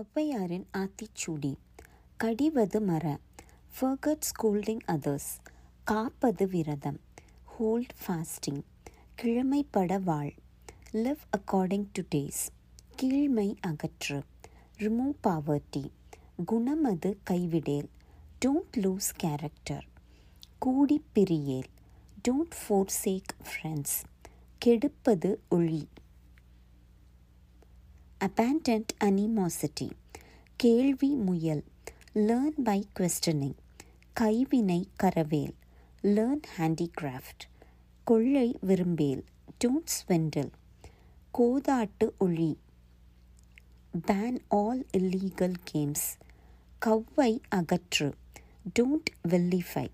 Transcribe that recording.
ஔவையாரின் ஆத்திச்சூடி. கடிவது மர forgot scolding others காப்பது விரதம். ஹோல்ட் ஃபாஸ்டிங் கிழமைப்பட வாழ். லிவ் அக்கார்டிங் டு டேஸ் கீழ்மை அகற்று. ரிமூவ் பாவர்ட்டி குணமது கைவிடேல். டோன்ட் லூஸ் கேரக்டர் கூடி பிரியேல். டோன்ட் ஃபோர்சேக் ஃப்ரெண்ட்ஸ் கெடுப்பது ஒழி abandoned animosity கேள்வி முயல் லேர்ன் பை கொஸ்டனிங் கைவினை கரவேல் லேர்ன் ஹேண்டிகிராஃப்ட் கொள்ளை விரும்பேல் டோன்ட் ஸ்வெண்டில் கோதாட்டு ஒளி pan all illegal games கவ்வை அகற்று don't வெல்லிஃபை